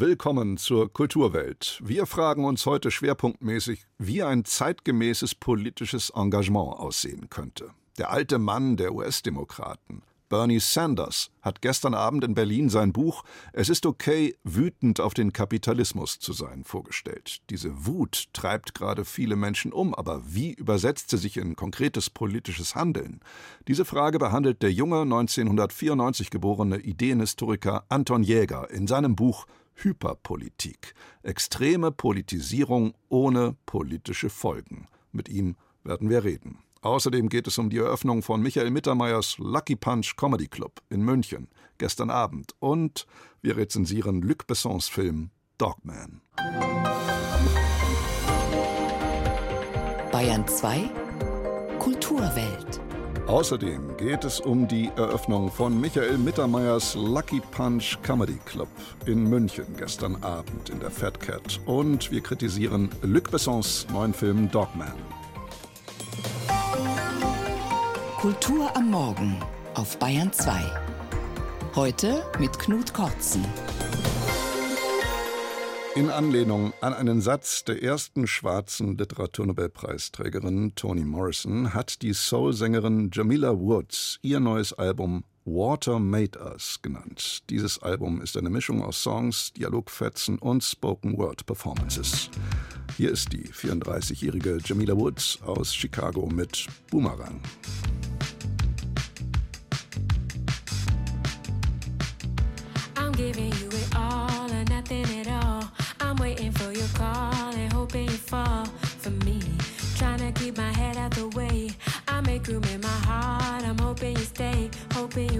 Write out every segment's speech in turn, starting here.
Willkommen zur Kulturwelt. Wir fragen uns heute schwerpunktmäßig, wie ein zeitgemäßes politisches Engagement aussehen könnte. Der alte Mann der US-Demokraten, Bernie Sanders hat gestern Abend in Berlin sein Buch Es ist okay, wütend auf den Kapitalismus zu sein vorgestellt. Diese Wut treibt gerade viele Menschen um, aber wie übersetzt sie sich in konkretes politisches Handeln? Diese Frage behandelt der junge 1994 geborene Ideenhistoriker Anton Jäger in seinem Buch Hyperpolitik. Extreme Politisierung ohne politische Folgen. Mit ihm werden wir reden. Außerdem geht es um die Eröffnung von Michael Mittermeiers Lucky Punch Comedy Club in München gestern Abend und wir rezensieren Luc Bessons Film Dogman. Bayern 2 Kulturwelt. Außerdem geht es um die Eröffnung von Michael Mittermeiers Lucky Punch Comedy Club in München gestern Abend in der Fat Cat und wir kritisieren Luc Bessons neuen Film Dogman. Kultur am Morgen auf Bayern 2. Heute mit Knut Kortzen. In Anlehnung an einen Satz der ersten schwarzen Literaturnobelpreisträgerin Toni Morrison hat die Soul-Sängerin Jamila Woods ihr neues Album Water Made Us genannt. Dieses Album ist eine Mischung aus Songs, Dialogfetzen und Spoken Word Performances. Hier ist die 34-jährige Jamila Woods aus Chicago mit Boomerang. giving you it all or nothing at stay,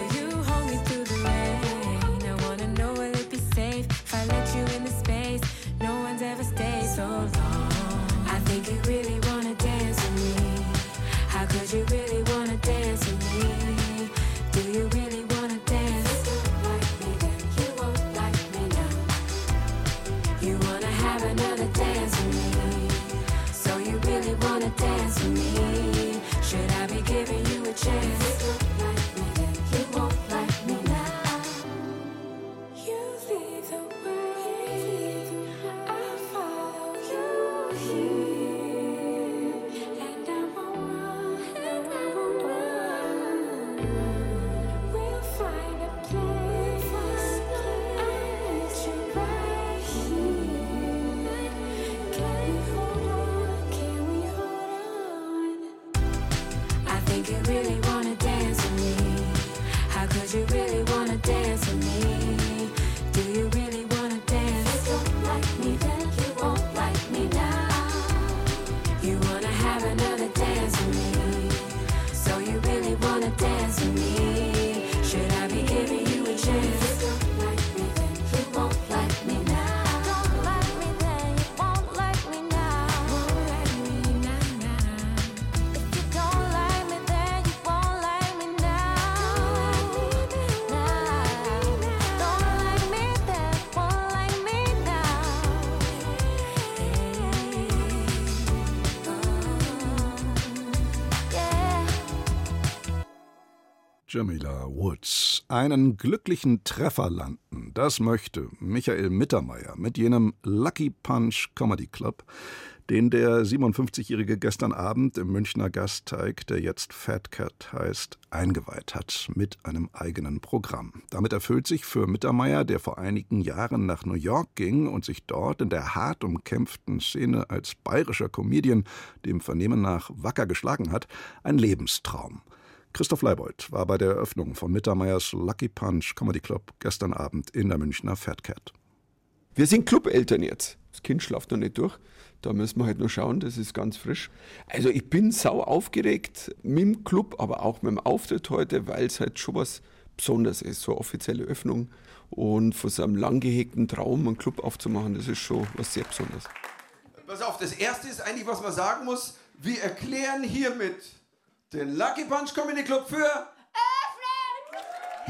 giving Jamila Woods. Einen glücklichen Treffer landen, das möchte Michael Mittermeier mit jenem Lucky Punch Comedy Club, den der 57-Jährige gestern Abend im Münchner Gasteig, der jetzt Fat Cat heißt, eingeweiht hat mit einem eigenen Programm. Damit erfüllt sich für Mittermeier, der vor einigen Jahren nach New York ging und sich dort in der hart umkämpften Szene als bayerischer Comedian dem Vernehmen nach wacker geschlagen hat, ein Lebenstraum. Christoph Leibold war bei der Eröffnung von Mittermeiers Lucky Punch Comedy Club gestern Abend in der Münchner Fat Cat. Wir sind Clubeltern jetzt. Das Kind schlaft noch nicht durch. Da müssen wir halt nur schauen, das ist ganz frisch. Also ich bin sau aufgeregt mit dem Club, aber auch mit dem Auftritt heute, weil es halt schon was Besonderes ist, so eine offizielle Öffnung. Und von so einem lang gehegten Traum einen Club aufzumachen, das ist schon was sehr Besonderes. Pass auf, das Erste ist eigentlich, was man sagen muss. Wir erklären hiermit den Lucky Punch Comedy Club für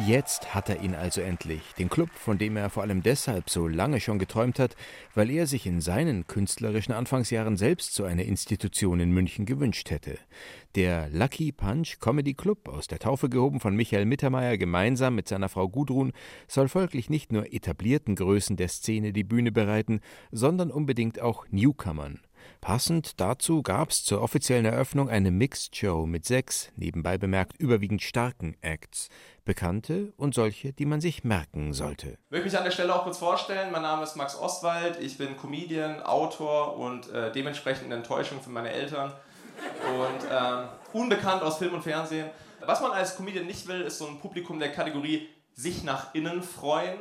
Jetzt hat er ihn also endlich, den Club, von dem er vor allem deshalb so lange schon geträumt hat, weil er sich in seinen künstlerischen Anfangsjahren selbst so eine Institution in München gewünscht hätte. Der Lucky Punch Comedy Club, aus der Taufe gehoben von Michael Mittermeier gemeinsam mit seiner Frau Gudrun, soll folglich nicht nur etablierten Größen der Szene die Bühne bereiten, sondern unbedingt auch Newcomern. Passend dazu gab's zur offiziellen Eröffnung eine Mixed Show mit sechs, nebenbei bemerkt überwiegend starken Acts. Bekannte und solche, die man sich merken sollte. Ich möchte mich an der Stelle auch kurz vorstellen. Mein Name ist Max Ostwald. Ich bin Comedian, Autor und äh, dementsprechend eine Enttäuschung für meine Eltern. Und ähm, unbekannt aus Film und Fernsehen. Was man als Comedian nicht will, ist so ein Publikum der Kategorie sich nach innen freuen.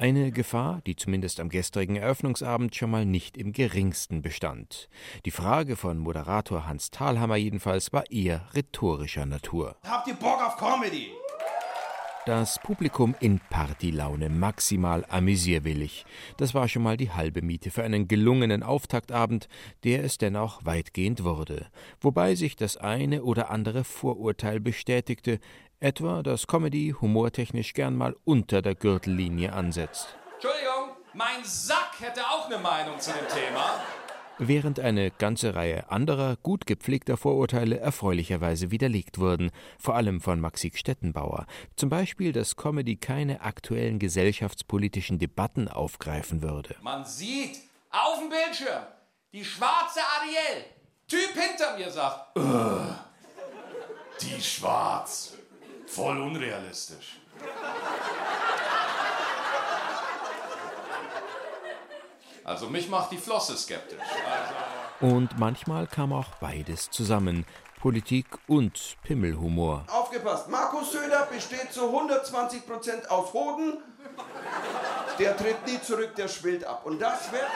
Eine Gefahr, die zumindest am gestrigen Eröffnungsabend schon mal nicht im geringsten bestand. Die Frage von Moderator Hans Thalhammer jedenfalls war eher rhetorischer Natur. Habt ihr Bock auf Comedy? Das Publikum in Partylaune, maximal amüsierwillig. Das war schon mal die halbe Miete für einen gelungenen Auftaktabend, der es denn auch weitgehend wurde. Wobei sich das eine oder andere Vorurteil bestätigte, Etwa, dass Comedy humortechnisch gern mal unter der Gürtellinie ansetzt. Entschuldigung, mein Sack hätte auch eine Meinung zu dem Thema. Während eine ganze Reihe anderer, gut gepflegter Vorurteile erfreulicherweise widerlegt wurden, vor allem von Maxi Stettenbauer. Zum Beispiel, dass Comedy keine aktuellen gesellschaftspolitischen Debatten aufgreifen würde. Man sieht auf dem Bildschirm die schwarze Ariel. Typ hinter mir sagt, die schwarz. Voll unrealistisch. Also mich macht die Flosse skeptisch. Also und manchmal kam auch beides zusammen. Politik und Pimmelhumor. Aufgepasst, Markus Söder besteht zu 120% aus Hoden. Der tritt nie zurück, der schwillt ab. Und das wird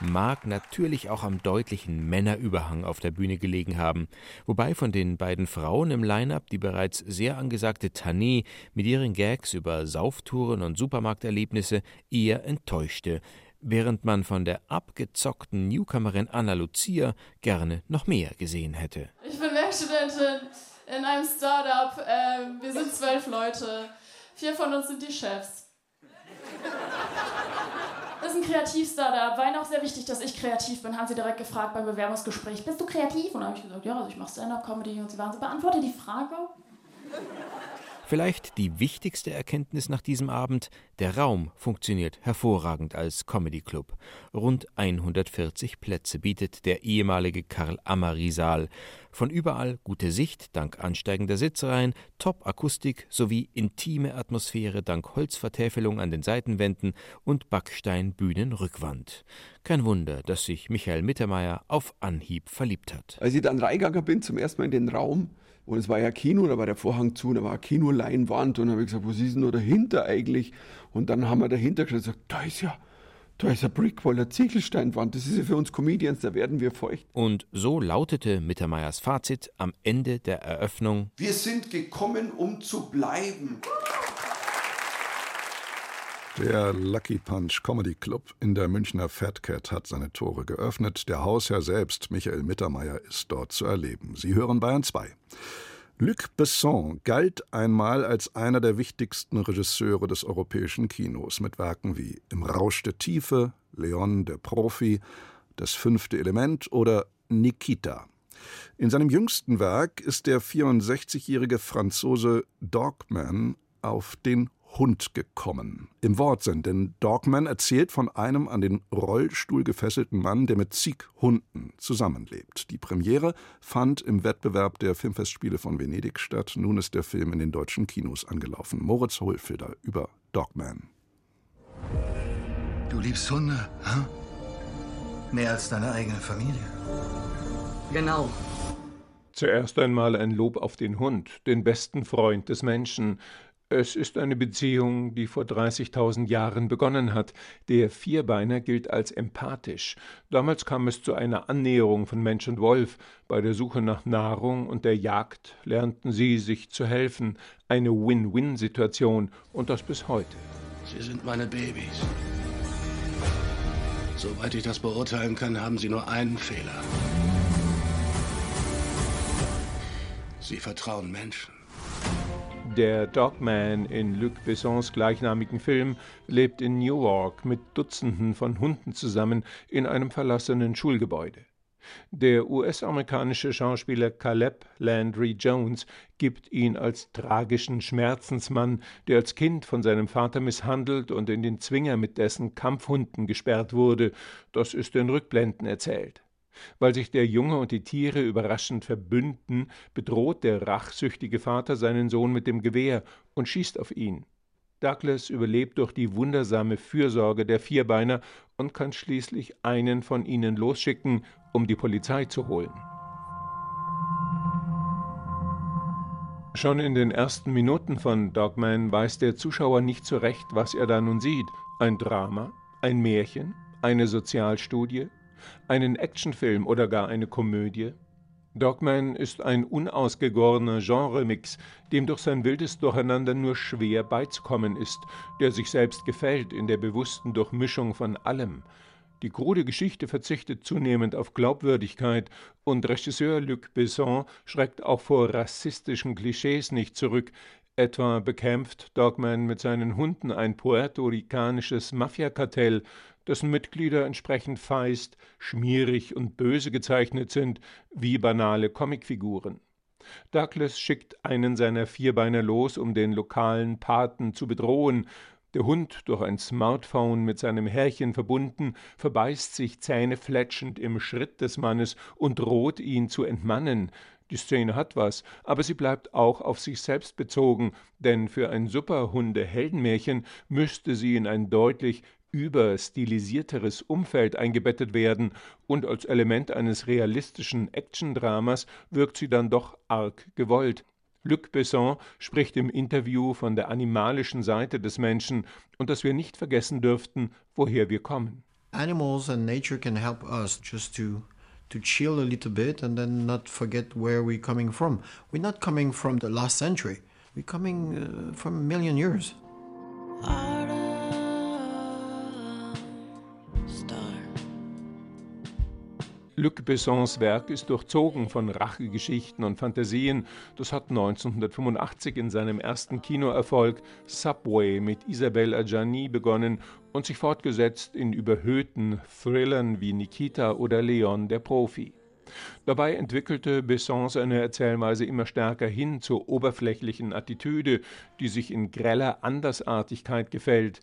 mag natürlich auch am deutlichen Männerüberhang auf der Bühne gelegen haben, wobei von den beiden Frauen im Line-up die bereits sehr angesagte Tané mit ihren Gags über Sauftouren und Supermarkterlebnisse eher enttäuschte, während man von der abgezockten Newcomerin Anna Lucia gerne noch mehr gesehen hätte. Ich bin Werkstudentin in einem Startup. Äh, wir sind zwölf Leute. Vier von uns sind die Chefs. Ist ein Kreativ-Startup. War ihnen auch sehr wichtig, dass ich kreativ bin. Haben sie direkt gefragt beim Bewerbungsgespräch, bist du kreativ? Und dann habe ich gesagt, ja, also ich mache Stand-Up-Comedy. Und sie waren so, beantworte die Frage. Vielleicht die wichtigste Erkenntnis nach diesem Abend, der Raum funktioniert hervorragend als Comedy Club. Rund 140 Plätze bietet der ehemalige Karl-Amari-Saal. Von überall gute Sicht dank ansteigender Sitzreihen, Top-Akustik sowie intime Atmosphäre dank Holzvertäfelung an den Seitenwänden und Backstein-Bühnenrückwand. Kein Wunder, dass sich Michael Mittermeier auf Anhieb verliebt hat. Als ich dann reingegangen bin, zum ersten Mal in den Raum, und es war ja Kino, da war der Vorhang zu, da war eine Kinoleinwand und dann habe ich gesagt, was ist denn da dahinter eigentlich? Und dann haben wir dahinter gesagt, da ist ja, da ist ein Brickwall, eine Ziegelsteinwand, das ist ja für uns Comedians, da werden wir feucht. Und so lautete Mittermeiers Fazit am Ende der Eröffnung. Wir sind gekommen, um zu bleiben. Der Lucky Punch Comedy Club in der Münchner Fat Cat hat seine Tore geöffnet. Der Hausherr selbst, Michael Mittermeier, ist dort zu erleben. Sie hören Bayern 2. Luc Besson galt einmal als einer der wichtigsten Regisseure des europäischen Kinos mit Werken wie Im Rausch der Tiefe, Leon der Profi, Das fünfte Element oder Nikita. In seinem jüngsten Werk ist der 64-jährige Franzose Dogman auf den Hund gekommen. Im Wortsinn, denn Dogman erzählt von einem an den Rollstuhl gefesselten Mann, der mit zig Hunden zusammenlebt. Die Premiere fand im Wettbewerb der Filmfestspiele von Venedig statt. Nun ist der Film in den deutschen Kinos angelaufen. Moritz Hohlfilder über Dogman. Du liebst Hunde, hm? Mehr als deine eigene Familie. Genau. Zuerst einmal ein Lob auf den Hund, den besten Freund des Menschen. Es ist eine Beziehung, die vor 30.000 Jahren begonnen hat. Der Vierbeiner gilt als empathisch. Damals kam es zu einer Annäherung von Mensch und Wolf. Bei der Suche nach Nahrung und der Jagd lernten sie sich zu helfen. Eine Win-Win-Situation und das bis heute. Sie sind meine Babys. Soweit ich das beurteilen kann, haben Sie nur einen Fehler. Sie vertrauen Menschen. Der Dogman in Luc Bessons gleichnamigen Film lebt in Newark mit Dutzenden von Hunden zusammen in einem verlassenen Schulgebäude. Der US-amerikanische Schauspieler Caleb Landry Jones gibt ihn als tragischen Schmerzensmann, der als Kind von seinem Vater misshandelt und in den Zwinger mit dessen Kampfhunden gesperrt wurde, das ist in Rückblenden erzählt. Weil sich der Junge und die Tiere überraschend verbünden, bedroht der rachsüchtige Vater seinen Sohn mit dem Gewehr und schießt auf ihn. Douglas überlebt durch die wundersame Fürsorge der Vierbeiner und kann schließlich einen von ihnen losschicken, um die Polizei zu holen. Schon in den ersten Minuten von Dogman weiß der Zuschauer nicht so recht, was er da nun sieht. Ein Drama, ein Märchen, eine Sozialstudie, einen Actionfilm oder gar eine Komödie. Dogman ist ein unausgegorener Genremix, dem durch sein wildes Durcheinander nur schwer beizukommen ist, der sich selbst gefällt in der bewussten Durchmischung von allem. Die krude Geschichte verzichtet zunehmend auf Glaubwürdigkeit und Regisseur Luc Besson schreckt auch vor rassistischen Klischees nicht zurück, Etwa bekämpft Dogman mit seinen Hunden ein puerto-ricanisches Mafiakartell, dessen Mitglieder entsprechend feist, schmierig und böse gezeichnet sind, wie banale Comicfiguren. Douglas schickt einen seiner Vierbeiner los, um den lokalen Paten zu bedrohen. Der Hund, durch ein Smartphone mit seinem Herrchen verbunden, verbeißt sich zähnefletschend im Schritt des Mannes und droht ihn zu entmannen. Die Szene hat was, aber sie bleibt auch auf sich selbst bezogen, denn für ein Superhunde-Heldenmärchen müsste sie in ein deutlich überstilisierteres Umfeld eingebettet werden, und als Element eines realistischen Actiondramas wirkt sie dann doch arg gewollt. Luc Besson spricht im Interview von der animalischen Seite des Menschen und dass wir nicht vergessen dürften, woher wir kommen. Animals and nature can help us just to to chill a little bit and then not forget where we're coming from. We're not coming from the last century. We're coming uh, from a million years. Luc Bessons Werk ist durchzogen von Rachegeschichten und Fantasien. Das hat 1985 in seinem ersten Kinoerfolg Subway mit Isabelle Adjani begonnen und sich fortgesetzt in überhöhten Thrillern wie Nikita oder Leon der Profi. Dabei entwickelte Besson seine Erzählweise immer stärker hin zur oberflächlichen Attitüde, die sich in greller Andersartigkeit gefällt.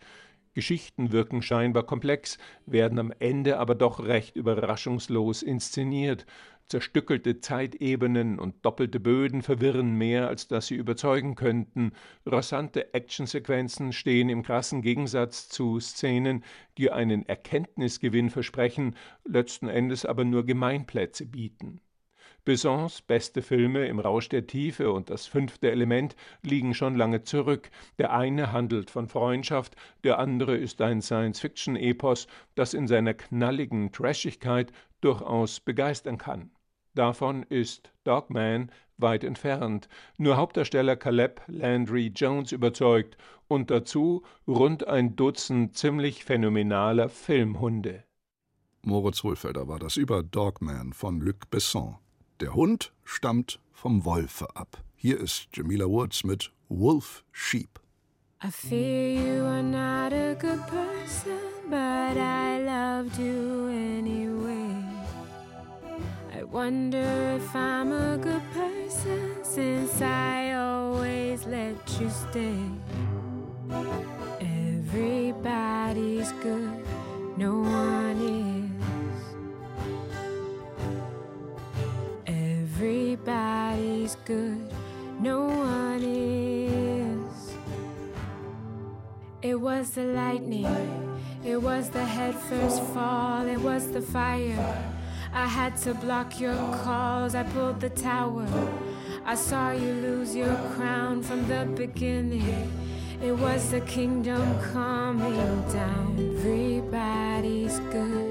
Geschichten wirken scheinbar komplex, werden am Ende aber doch recht überraschungslos inszeniert. Zerstückelte Zeitebenen und doppelte Böden verwirren mehr, als dass sie überzeugen könnten. Rasante Actionsequenzen stehen im krassen Gegensatz zu Szenen, die einen Erkenntnisgewinn versprechen, letzten Endes aber nur Gemeinplätze bieten. Bessons beste Filme Im Rausch der Tiefe und Das fünfte Element liegen schon lange zurück. Der eine handelt von Freundschaft, der andere ist ein Science-Fiction-Epos, das in seiner knalligen Trashigkeit durchaus begeistern kann. Davon ist Dogman weit entfernt. Nur Hauptdarsteller Caleb Landry Jones überzeugt und dazu rund ein Dutzend ziemlich phänomenaler Filmhunde. Moritz Hohlfelder war das über Dogman von Luc Besson. Der Hund stammt vom Wolfe ab. Hier ist Jamila Woods mit Wolf Sheep. I fear you are not a good person, but I loved you anyway. I wonder if I'm a good person since I always let you stay. Everybody's good, no one is. Everybody's good, no one is. It was the lightning, it was the head first fall, it was the fire. I had to block your calls, I pulled the tower. I saw you lose your crown from the beginning. It was the kingdom coming down. Everybody's good,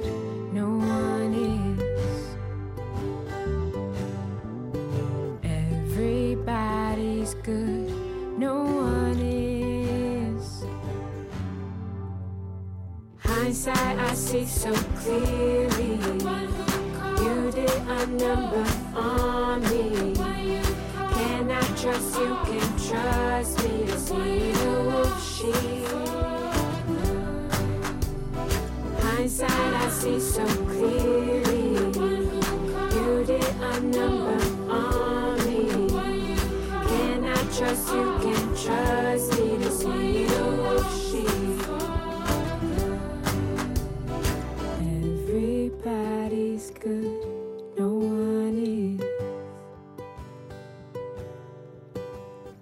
Everybody's good, no one is. Hindsight, I see so clearly. You did a number on me. Can I trust you? Can trust me to see the wolf sheep. Hindsight, I see so clearly. You did a number trust you? Can trust me to see wolf sheep. Everybody's good, no one is.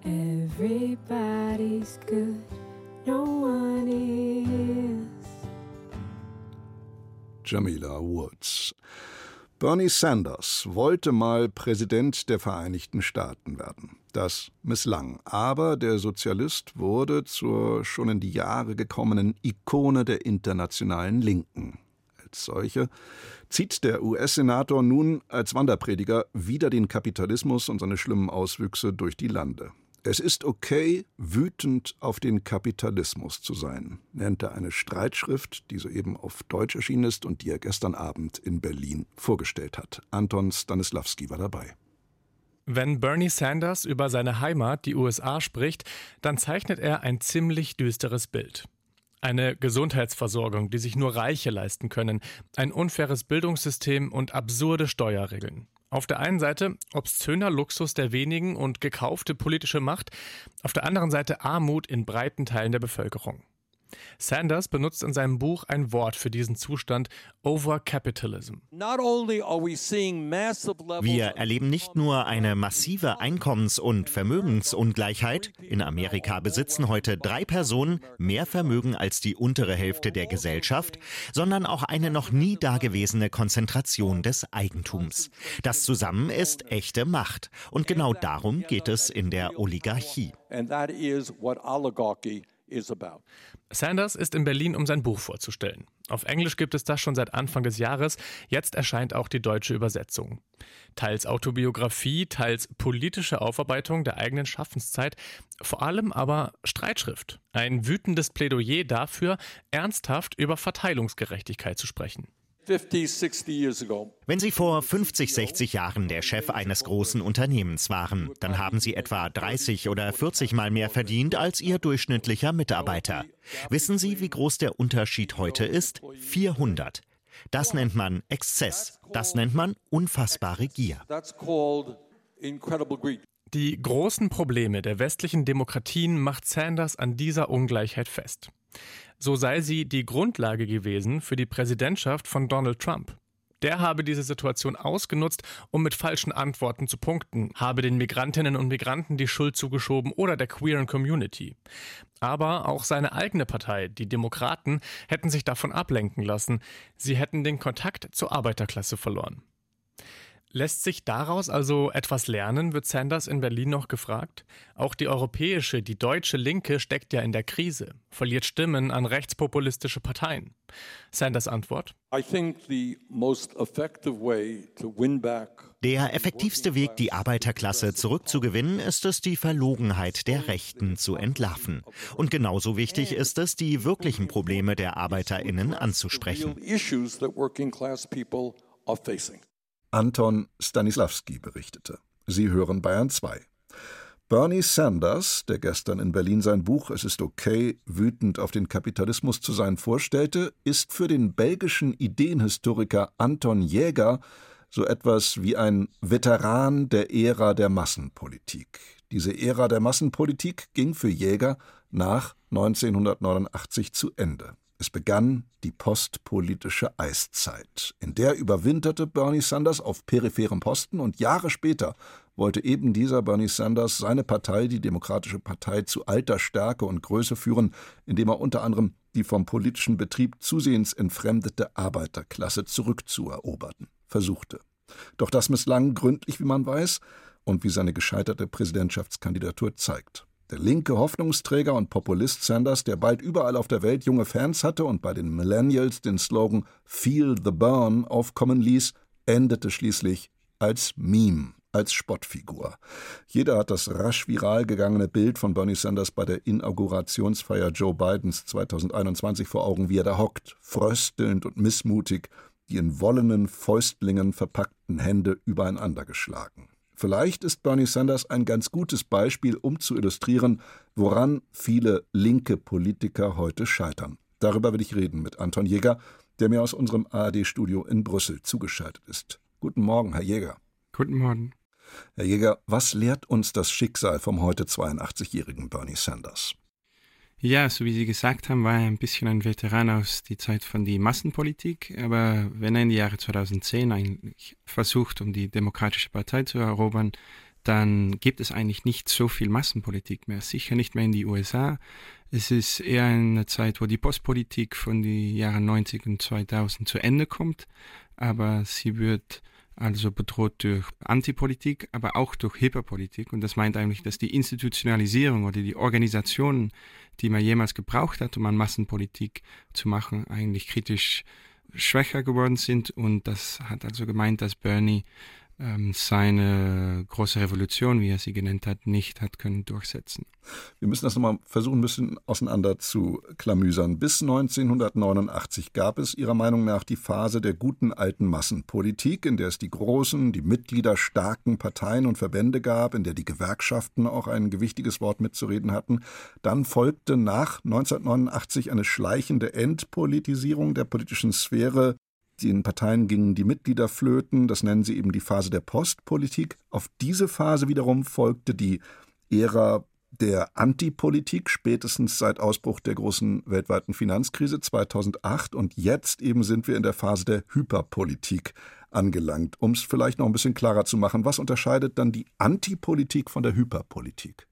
Everybody's good, no one is. Jamila Woods. Bernie Sanders wollte mal Präsident der Vereinigten Staaten werden. Das misslang. Aber der Sozialist wurde zur schon in die Jahre gekommenen Ikone der internationalen Linken. Als solche zieht der US-Senator nun als Wanderprediger wieder den Kapitalismus und seine schlimmen Auswüchse durch die Lande. Es ist okay, wütend auf den Kapitalismus zu sein, nennt er eine Streitschrift, die soeben auf Deutsch erschienen ist und die er gestern Abend in Berlin vorgestellt hat. Anton Stanislawski war dabei. Wenn Bernie Sanders über seine Heimat, die USA, spricht, dann zeichnet er ein ziemlich düsteres Bild. Eine Gesundheitsversorgung, die sich nur Reiche leisten können, ein unfaires Bildungssystem und absurde Steuerregeln. Auf der einen Seite obszöner Luxus der wenigen und gekaufte politische Macht, auf der anderen Seite Armut in breiten Teilen der Bevölkerung. Sanders benutzt in seinem Buch ein Wort für diesen Zustand Overcapitalism. Wir erleben nicht nur eine massive Einkommens- und Vermögensungleichheit. In Amerika besitzen heute drei Personen mehr Vermögen als die untere Hälfte der Gesellschaft, sondern auch eine noch nie dagewesene Konzentration des Eigentums. Das zusammen ist echte Macht. Und genau darum geht es in der Oligarchie. Sanders ist in Berlin, um sein Buch vorzustellen. Auf Englisch gibt es das schon seit Anfang des Jahres. Jetzt erscheint auch die deutsche Übersetzung. Teils Autobiografie, teils politische Aufarbeitung der eigenen Schaffenszeit, vor allem aber Streitschrift. Ein wütendes Plädoyer dafür, ernsthaft über Verteilungsgerechtigkeit zu sprechen. Wenn Sie vor 50, 60 Jahren der Chef eines großen Unternehmens waren, dann haben Sie etwa 30 oder 40 Mal mehr verdient als Ihr durchschnittlicher Mitarbeiter. Wissen Sie, wie groß der Unterschied heute ist? 400. Das nennt man Exzess. Das nennt man unfassbare Gier. Die großen Probleme der westlichen Demokratien macht Sanders an dieser Ungleichheit fest. So sei sie die Grundlage gewesen für die Präsidentschaft von Donald Trump. Der habe diese Situation ausgenutzt, um mit falschen Antworten zu punkten, habe den Migrantinnen und Migranten die Schuld zugeschoben oder der queeren Community. Aber auch seine eigene Partei, die Demokraten, hätten sich davon ablenken lassen. Sie hätten den Kontakt zur Arbeiterklasse verloren. Lässt sich daraus also etwas lernen, wird Sanders in Berlin noch gefragt? Auch die europäische, die deutsche Linke steckt ja in der Krise, verliert Stimmen an rechtspopulistische Parteien. Sanders Antwort? Der effektivste Weg, die Arbeiterklasse zurückzugewinnen, ist es, die Verlogenheit der Rechten zu entlarven. Und genauso wichtig ist es, die wirklichen Probleme der Arbeiterinnen anzusprechen. Anton Stanislawski berichtete. Sie hören Bayern 2. Bernie Sanders, der gestern in Berlin sein Buch Es ist okay, wütend auf den Kapitalismus zu sein vorstellte, ist für den belgischen Ideenhistoriker Anton Jäger so etwas wie ein Veteran der Ära der Massenpolitik. Diese Ära der Massenpolitik ging für Jäger nach 1989 zu Ende. Es begann die postpolitische Eiszeit. In der überwinterte Bernie Sanders auf peripherem Posten und Jahre später wollte eben dieser Bernie Sanders seine Partei, die Demokratische Partei, zu alter Stärke und Größe führen, indem er unter anderem die vom politischen Betrieb zusehends entfremdete Arbeiterklasse zurückzuerobern versuchte. Doch das misslang gründlich, wie man weiß, und wie seine gescheiterte Präsidentschaftskandidatur zeigt. Der linke Hoffnungsträger und Populist Sanders, der bald überall auf der Welt junge Fans hatte und bei den Millennials den Slogan Feel the Burn aufkommen ließ, endete schließlich als Meme als Spottfigur. Jeder hat das rasch viral gegangene Bild von Bernie Sanders bei der Inaugurationsfeier Joe Bidens 2021 vor Augen, wie er da hockt, fröstelnd und missmutig, die in wollenen Fäustlingen verpackten Hände übereinander geschlagen. Vielleicht ist Bernie Sanders ein ganz gutes Beispiel, um zu illustrieren, woran viele linke Politiker heute scheitern. Darüber will ich reden mit Anton Jäger, der mir aus unserem ARD-Studio in Brüssel zugeschaltet ist. Guten Morgen, Herr Jäger. Guten Morgen. Herr Jäger, was lehrt uns das Schicksal vom heute 82-jährigen Bernie Sanders? Ja, so wie Sie gesagt haben, war er ein bisschen ein Veteran aus der Zeit von der Massenpolitik. Aber wenn er in die Jahre 2010 eigentlich versucht, um die Demokratische Partei zu erobern, dann gibt es eigentlich nicht so viel Massenpolitik mehr. Sicher nicht mehr in die USA. Es ist eher eine Zeit, wo die Postpolitik von den Jahren 90 und 2000 zu Ende kommt. Aber sie wird also bedroht durch Antipolitik, aber auch durch Hyperpolitik. Und das meint eigentlich, dass die Institutionalisierung oder die Organisationen, die man jemals gebraucht hat, um an Massenpolitik zu machen, eigentlich kritisch schwächer geworden sind. Und das hat also gemeint, dass Bernie ähm, seine große Revolution, wie er sie genannt hat, nicht hat können durchsetzen. Wir müssen das nochmal versuchen, ein bisschen auseinander zu klamüsern. Bis 1989 gab es Ihrer Meinung nach die Phase der guten alten Massenpolitik, in der es die großen, die mitgliederstarken Parteien und Verbände gab, in der die Gewerkschaften auch ein gewichtiges Wort mitzureden hatten. Dann folgte nach 1989 eine schleichende Entpolitisierung der politischen Sphäre den Parteien gingen die Mitglieder flöten, das nennen sie eben die Phase der Postpolitik. Auf diese Phase wiederum folgte die Ära der Antipolitik, spätestens seit Ausbruch der großen weltweiten Finanzkrise 2008. Und jetzt eben sind wir in der Phase der Hyperpolitik angelangt. Um es vielleicht noch ein bisschen klarer zu machen, was unterscheidet dann die Antipolitik von der Hyperpolitik?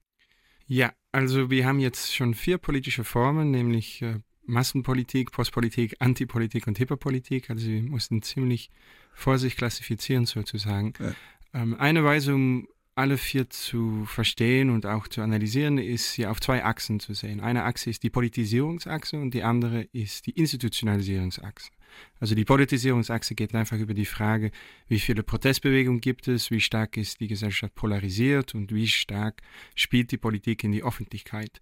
Ja, also wir haben jetzt schon vier politische Formen, nämlich äh, Massenpolitik, Postpolitik, Antipolitik und Hyperpolitik. Also wir mussten ziemlich vor sich klassifizieren sozusagen. Ja. Ähm, eine Weise, um alle vier zu verstehen und auch zu analysieren, ist hier auf zwei Achsen zu sehen. Eine Achse ist die Politisierungsachse und die andere ist die Institutionalisierungsachse. Also die Politisierungsachse geht einfach über die Frage, wie viele Protestbewegungen gibt es, wie stark ist die Gesellschaft polarisiert und wie stark spielt die Politik in die Öffentlichkeit.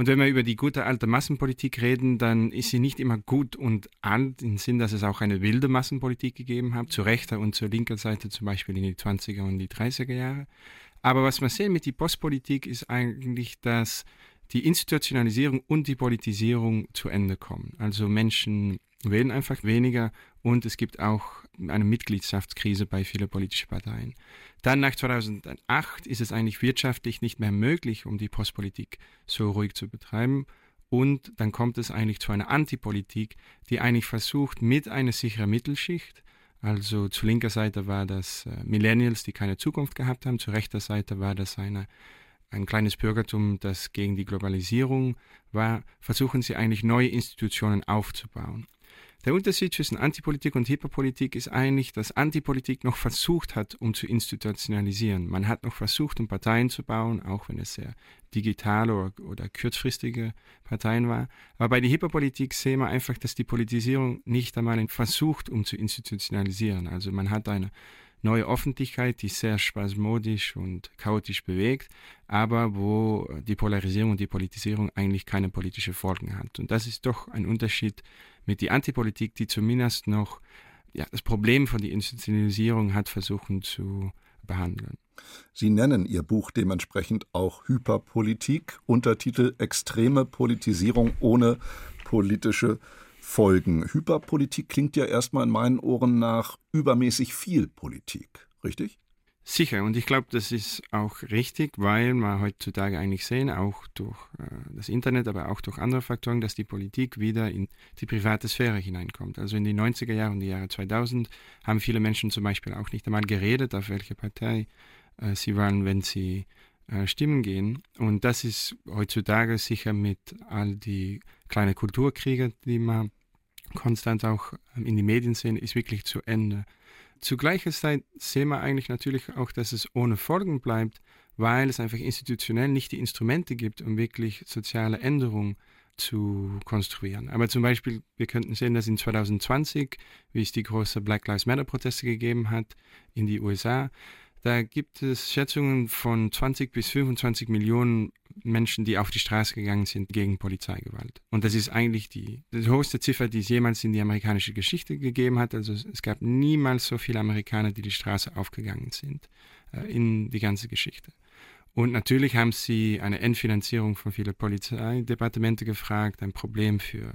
Und wenn wir über die gute alte Massenpolitik reden, dann ist sie nicht immer gut und alt, im Sinn, dass es auch eine wilde Massenpolitik gegeben hat, zu rechter und zur linken Seite, zum Beispiel in die 20er und die 30er Jahre. Aber was wir sehen mit der Postpolitik ist eigentlich, dass die Institutionalisierung und die Politisierung zu Ende kommen. Also Menschen wählen einfach weniger und es gibt auch eine Mitgliedschaftskrise bei vielen politischen Parteien. Dann nach 2008 ist es eigentlich wirtschaftlich nicht mehr möglich, um die Postpolitik so ruhig zu betreiben. Und dann kommt es eigentlich zu einer Antipolitik, die eigentlich versucht, mit einer sicheren Mittelschicht, also zu linker Seite war das äh, Millennials, die keine Zukunft gehabt haben, zu rechter Seite war das eine, ein kleines Bürgertum, das gegen die Globalisierung war, versuchen sie eigentlich neue Institutionen aufzubauen. Der Unterschied zwischen Antipolitik und Hyperpolitik ist eigentlich, dass Antipolitik noch versucht hat, um zu institutionalisieren. Man hat noch versucht, um Parteien zu bauen, auch wenn es sehr digitale oder, oder kurzfristige Parteien war. Aber bei der Hyperpolitik sehen wir einfach, dass die Politisierung nicht einmal versucht, um zu institutionalisieren. Also man hat eine neue Öffentlichkeit, die sehr spasmodisch und chaotisch bewegt, aber wo die Polarisierung und die Politisierung eigentlich keine politische Folgen hat. Und das ist doch ein Unterschied mit der Antipolitik, die zumindest noch ja, das Problem von der Institutionalisierung hat versuchen zu behandeln. Sie nennen Ihr Buch dementsprechend auch Hyperpolitik, Untertitel Extreme Politisierung ohne politische Folgen. Hyperpolitik klingt ja erstmal in meinen Ohren nach übermäßig viel Politik, richtig? Sicher, und ich glaube, das ist auch richtig, weil wir heutzutage eigentlich sehen, auch durch äh, das Internet, aber auch durch andere Faktoren, dass die Politik wieder in die private Sphäre hineinkommt. Also in die 90er Jahre und die Jahre 2000 haben viele Menschen zum Beispiel auch nicht einmal geredet, auf welche Partei äh, sie waren, wenn sie stimmen gehen. Und das ist heutzutage sicher mit all die kleinen Kulturkriege, die man konstant auch ähm, in die Medien sehen, ist wirklich zu Ende. Zu gleicher Zeit sehen wir eigentlich natürlich auch, dass es ohne Folgen bleibt, weil es einfach institutionell nicht die Instrumente gibt, um wirklich soziale Änderungen zu konstruieren. Aber zum Beispiel, wir könnten sehen, dass in 2020, wie es die große Black Lives Matter Proteste gegeben hat in die USA, da gibt es Schätzungen von 20 bis 25 Millionen Menschen, die auf die Straße gegangen sind gegen Polizeigewalt. Und das ist eigentlich die, die höchste Ziffer, die es jemals in die amerikanische Geschichte gegeben hat. Also es gab niemals so viele Amerikaner, die die Straße aufgegangen sind äh, in die ganze Geschichte. Und natürlich haben sie eine Endfinanzierung von vielen Polizeidepartemente gefragt, ein Problem für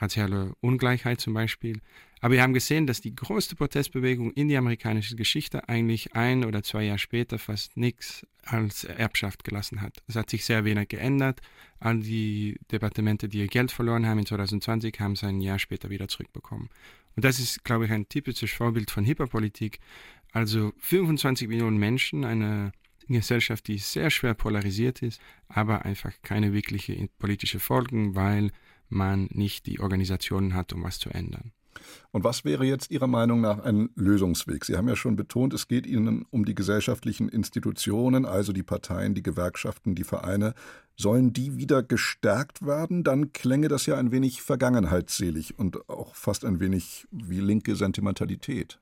raciale Ungleichheit zum Beispiel. Aber wir haben gesehen, dass die größte Protestbewegung in die amerikanische Geschichte eigentlich ein oder zwei Jahre später fast nichts als Erbschaft gelassen hat. Es hat sich sehr wenig geändert. All die Departemente, die ihr Geld verloren haben in 2020, haben es ein Jahr später wieder zurückbekommen. Und das ist, glaube ich, ein typisches Vorbild von Hipperpolitik. Also 25 Millionen Menschen, eine Gesellschaft, die sehr schwer polarisiert ist, aber einfach keine wirkliche politische Folgen, weil man nicht die Organisationen hat, um was zu ändern. Und was wäre jetzt Ihrer Meinung nach ein Lösungsweg? Sie haben ja schon betont, es geht Ihnen um die gesellschaftlichen Institutionen, also die Parteien, die Gewerkschaften, die Vereine. Sollen die wieder gestärkt werden? Dann klänge das ja ein wenig vergangenheitsselig und auch fast ein wenig wie linke Sentimentalität.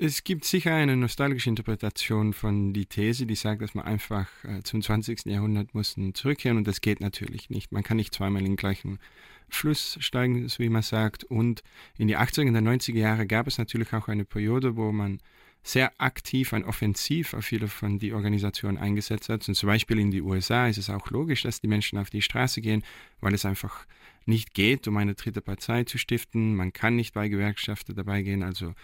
Es gibt sicher eine nostalgische Interpretation von die These, die sagt, dass man einfach äh, zum 20. Jahrhundert mussten zurückkehren und das geht natürlich nicht. Man kann nicht zweimal in den gleichen Fluss steigen, so wie man sagt. Und in die 80er und 90er Jahre gab es natürlich auch eine Periode, wo man sehr aktiv und offensiv auf viele von die Organisationen eingesetzt hat. Und zum Beispiel in die USA ist es auch logisch, dass die Menschen auf die Straße gehen, weil es einfach nicht geht, um eine dritte Partei zu stiften. Man kann nicht bei Gewerkschaften dabei gehen. Also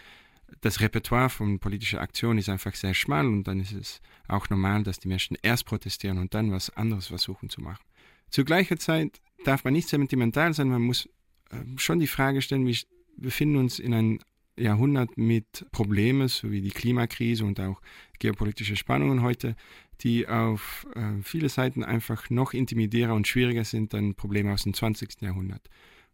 das Repertoire von politischer Aktion ist einfach sehr schmal und dann ist es auch normal, dass die Menschen erst protestieren und dann was anderes versuchen zu machen. Zu gleicher Zeit darf man nicht sentimental sein, man muss äh, schon die Frage stellen, wir befinden uns in einem Jahrhundert mit Problemen, so wie die Klimakrise und auch geopolitische Spannungen heute, die auf äh, viele Seiten einfach noch intimidierer und schwieriger sind dann Probleme aus dem 20. Jahrhundert.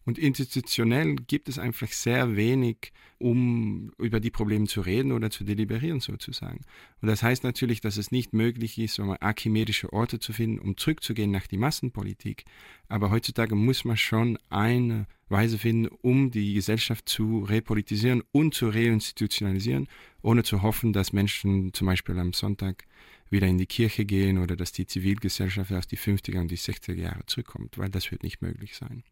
Und institutionell gibt es einfach sehr wenig, um über die Probleme zu reden oder zu deliberieren sozusagen. Und das heißt natürlich, dass es nicht möglich ist, um archimedische Orte zu finden, um zurückzugehen nach die Massenpolitik. Aber heutzutage muss man schon eine Weise finden, um die Gesellschaft zu repolitisieren und zu reinstitutionalisieren, ohne zu hoffen, dass Menschen zum Beispiel am Sonntag wieder in die Kirche gehen oder dass die Zivilgesellschaft aus die 50er und die 60er Jahre zurückkommt, weil das wird nicht möglich sein.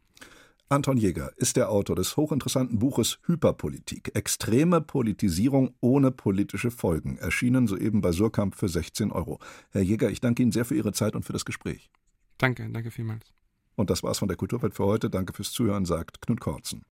Anton Jäger ist der Autor des hochinteressanten Buches Hyperpolitik. Extreme Politisierung ohne politische Folgen. Erschienen soeben bei Surkamp für 16 Euro. Herr Jäger, ich danke Ihnen sehr für Ihre Zeit und für das Gespräch. Danke, danke vielmals. Und das war's von der Kulturwelt für heute. Danke fürs Zuhören, sagt Knut Korzen.